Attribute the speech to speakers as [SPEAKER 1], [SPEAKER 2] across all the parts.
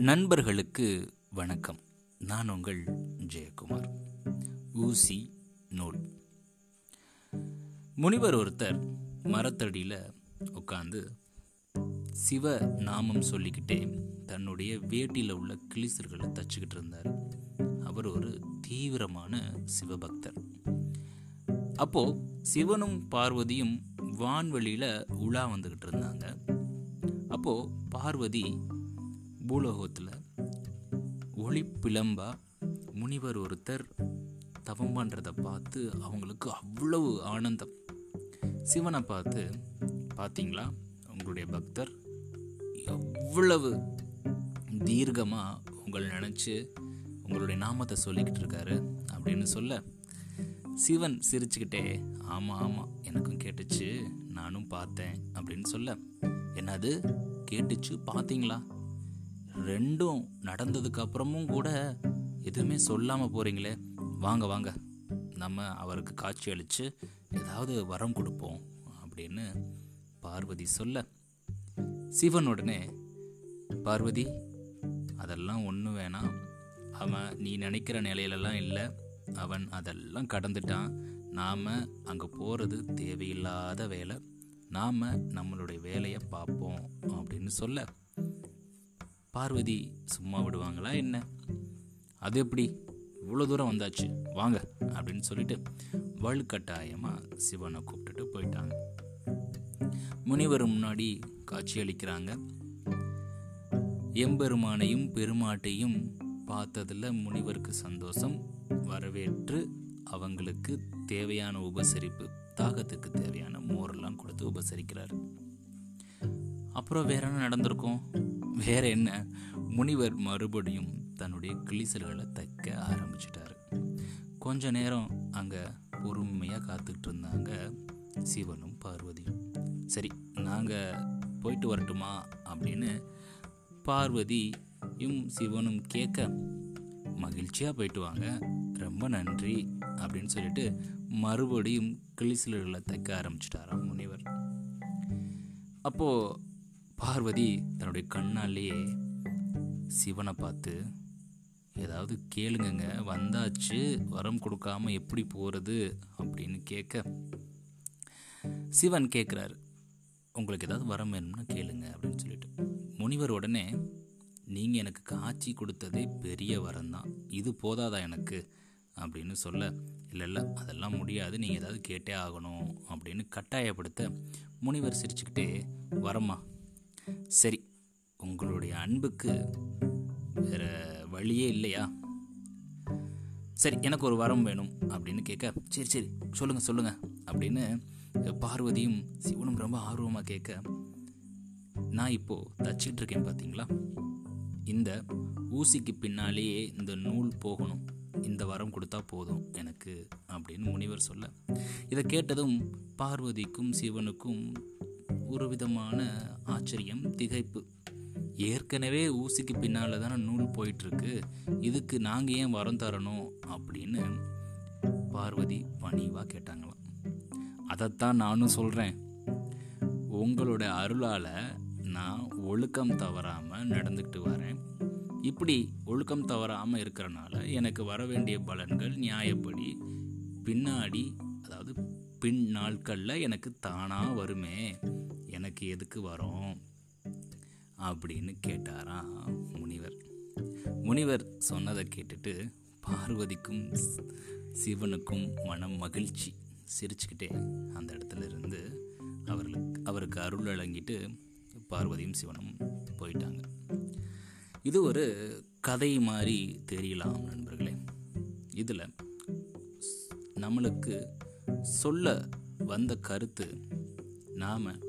[SPEAKER 1] நண்பர்களுக்கு வணக்கம். நான் உங்கள் ஜெயக்குமார். ஊசி நூல். முனிவர் ஒருத்தர் மரத்தடியில் உட்காந்து சிவ நாமம் சொல்லிக்கிட்டே தன்னுடைய வேட்டியில் உள்ள கிளிசர்களை தச்சுக்கிட்டு இருந்தார். அவர் ஒரு தீவிரமான சிவபக்தர். அப்போ சிவனும் பார்வதியும் வான்வெளியில உலா வந்துகிட்டு இருந்தாங்க. அப்போ பார்வதி பூலோகத்தில் ஒளிப்பிளம்பா முனிவர் ஒருத்தர் தவம் பண்ணுறதை பார்த்து அவங்களுக்கு அவ்வளவு ஆனந்தம். சிவனை பார்த்து பார்த்தீங்களா உங்களுடைய பக்தர் எவ்வளவு தீர்க்கமாக உங்களை நினச்சி உங்களுடைய நாமத்தை சொல்லிக்கிட்டு இருக்காரு? அப்படின்னு சொல்ல சிவன் சிரிச்சுக்கிட்டே ஆமாம் ஆமாம் எனக்கும் கேட்டுச்சு நானும் பார்த்தேன். அப்படின்னு சொல்ல என்னது? கேட்டுச்சு? பார்த்தீங்களா ரெண்டும் நடந்ததுக்கு அப்புறமும் கூட எதுவுமே சொல்லாமல் போகிறீங்களே வாங்க வாங்க. நம்ம அவருக்கு காட்சி அளித்து ஏதாவது வரம் கொடுப்போம் அப்படின்னு பார்வதி சொல்ல. சிவன் உடனே பார்வதி அதெல்லாம் ஒன்றும் வேணாம். அவன் நீ நினைக்கிற நிலையிலலாம் இல்லை. அவன் அதெல்லாம் கடந்துட்டான். நாம் அங்கே போகிறது தேவையில்லாத வேலை. நாம் நம்மளுடைய வேலையை பார்ப்போம் அப்படின்னு சொல்ல. பார்வதி சும்மா விடுவாங்களா என்ன? அது எப்படி? இவ்வளோ தூரம் வந்தாச்சு. வாங்க அப்படின்னு சொல்லிட்டு வலுக்கட்டாயமாக சிவனை கூப்பிட்டுட்டு போயிட்டாங்க. முனிவர் முன்னாடி காட்சி அளிக்கிறாங்க. எம்பெருமானையும் பெருமாட்டையும் பார்த்ததில் முனிவருக்கு சந்தோஷம். வரவேற்று அவங்களுக்கு தேவையான உபசரிப்பு தாகத்துக்கு தேவையான மோரெல்லாம் கொடுத்து உபசரிக்கிறார். அப்புறம் வேற என்ன நடந்திருக்கும்? வேற என்ன? முனிவர் மறுபடியும் தன்னுடைய கிளிசல்களை தைக்க ஆரம்பிச்சிட்டாரு. கொஞ்ச நேரம் அங்கே பொறுமையாக காத்துக்கிட்டு இருந்தாங்க சிவனும் பார்வதியும். சரி நாங்கள் போயிட்டு வரட்டுமா? அப்படின்னு பார்வதியும் சிவனும் கேட்க மகிழ்ச்சியாக போயிட்டு வாங்க. ரொம்ப நன்றி. அப்படின்னு சொல்லிட்டு மறுபடியும் கிளிசிலர்களை தைக்க ஆரம்பிச்சிட்டாராம் முனிவர். அப்போது பார்வதி தன்னுடைய கண்ணாலேயே சிவனை பார்த்து ஏதாவது கேளுங்கங்க வந்தாச்சு வரம் கொடுக்காம எப்படி போகிறது அப்படின்னு கேட்க சிவன் கேட்குறாரு உங்களுக்கு ஏதாவது வரம் வேணும்னா கேளுங்க அப்படின்னு சொல்லிட்டு. முனிவர் உடனே நீங்கள் எனக்கு காட்சி கொடுத்ததே பெரிய வரம் தான் இது போதாதா எனக்கு? அப்படின்னு சொல்ல இல்லை இல்லை அதெல்லாம் முடியாது நீங்கள் ஏதாவது கேட்டே ஆகணும் அப்படின்னு கட்டாயப்படுத்த முனிவர் சிரிச்சுக்கிட்டே வரம்மா சரி உங்களுடைய அன்புக்கு வேற வழியே இல்லையா? சரி எனக்கு ஒரு வரம் வேணும் அப்படின்னு கேட்க சரி சரி சொல்லுங்கள் சொல்லுங்கள் அப்படின்னு பார்வதியும் சிவனும் ரொம்ப ஆர்வமாக கேட்க நான் இப்போது தச்சிட்டு இருக்கேன் பார்த்தீங்களா இந்த ஊசிக்கு பின்னாலேயே இந்த நூல் போகணும் இந்த வரம் கொடுத்தா போதும் எனக்கு அப்படின்னு முனிவர் சொல்ல இதை கேட்டதும் பார்வதிக்கும் சிவனுக்கும் ஒரு விதமான ஆச்சரியம் திகைப்பு. ஏற்கனவே ஊசிக்கு பின்னால் தானே நூல் போயிட்டுருக்கு. இதுக்கு நாங்கள் ஏன் வரம் தரணும் அப்படின்னு பார்வதி பணிவாக கேட்டாங்களாம். அதைத்தான் நானும் சொல்கிறேன் உங்களோட அருளால் நான் ஒழுக்கம் தவறாமல் நடந்துக்கிட்டு வரேன். இப்படி ஒழுக்கம் தவறாமல் இருக்கிறனால எனக்கு வர வேண்டிய பலன்கள் நியாயப்படி பின்னாடி அதாவது பின் நாட்களில் எனக்கு தானாக வருமே. எனக்கு எதுக்கு வரும் அப்படின்னு கேட்டாராம் முனிவர். முனிவர் சொன்னதை கேட்டுட்டு பார்வதிக்கும் சிவனுக்கும் மனம் மகிழ்ச்சி. சிரிச்சுக்கிட்டே அந்த இடத்துல இருந்து அவர்களுக்கு அவருக்கு அருள் வழங்கிட்டு பார்வதியும் சிவனும் போயிட்டாங்க. இது ஒரு கதை மாதிரி தெரியலாம் நண்பர்களே. இதில் நம்மளுக்கு சொல்ல வந்த கருத்து நாம்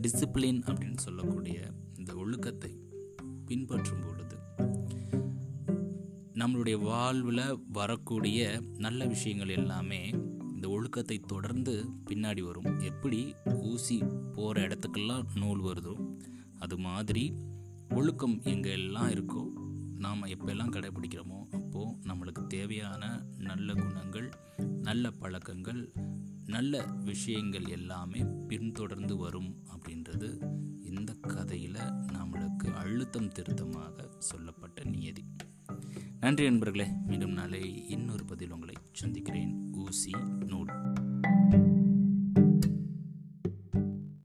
[SPEAKER 1] டிசிப்ளின் அப்படின்னு சொல்லக்கூடிய இந்த ஒழுக்கத்தை பின்பற்றும் பொழுது நம்மளுடைய வாழ்வில் வரக்கூடிய நல்ல விஷயங்கள் எல்லாமே இந்த ஒழுக்கத்தை தொடர்ந்து பின்னாடி வரும். எப்படி? ஊசி போகிற இடத்துக்கெல்லாம் நூல் வருதோ அது மாதிரி ஒழுக்கம் எங்கே எல்லாம் இருக்கோ நாம் எப்பெல்லாம் கடைபிடிக்கிறோமோ அப்போது நம்மளுக்கு தேவையான நல்ல குணங்கள் நல்ல பழக்கங்கள் நல்ல விஷயங்கள் எல்லாமே பின்தொடர்ந்து வரும் அப்படின்றது இந்த கதையில் நம்மளுக்கு அழுத்தம் திருத்தமாக சொல்லப்பட்ட நியதி. நன்றி நண்பர்களே மீண்டும் நாளை இன்னொரு பதில் உங்களை சந்திக்கிறேன். ஊசி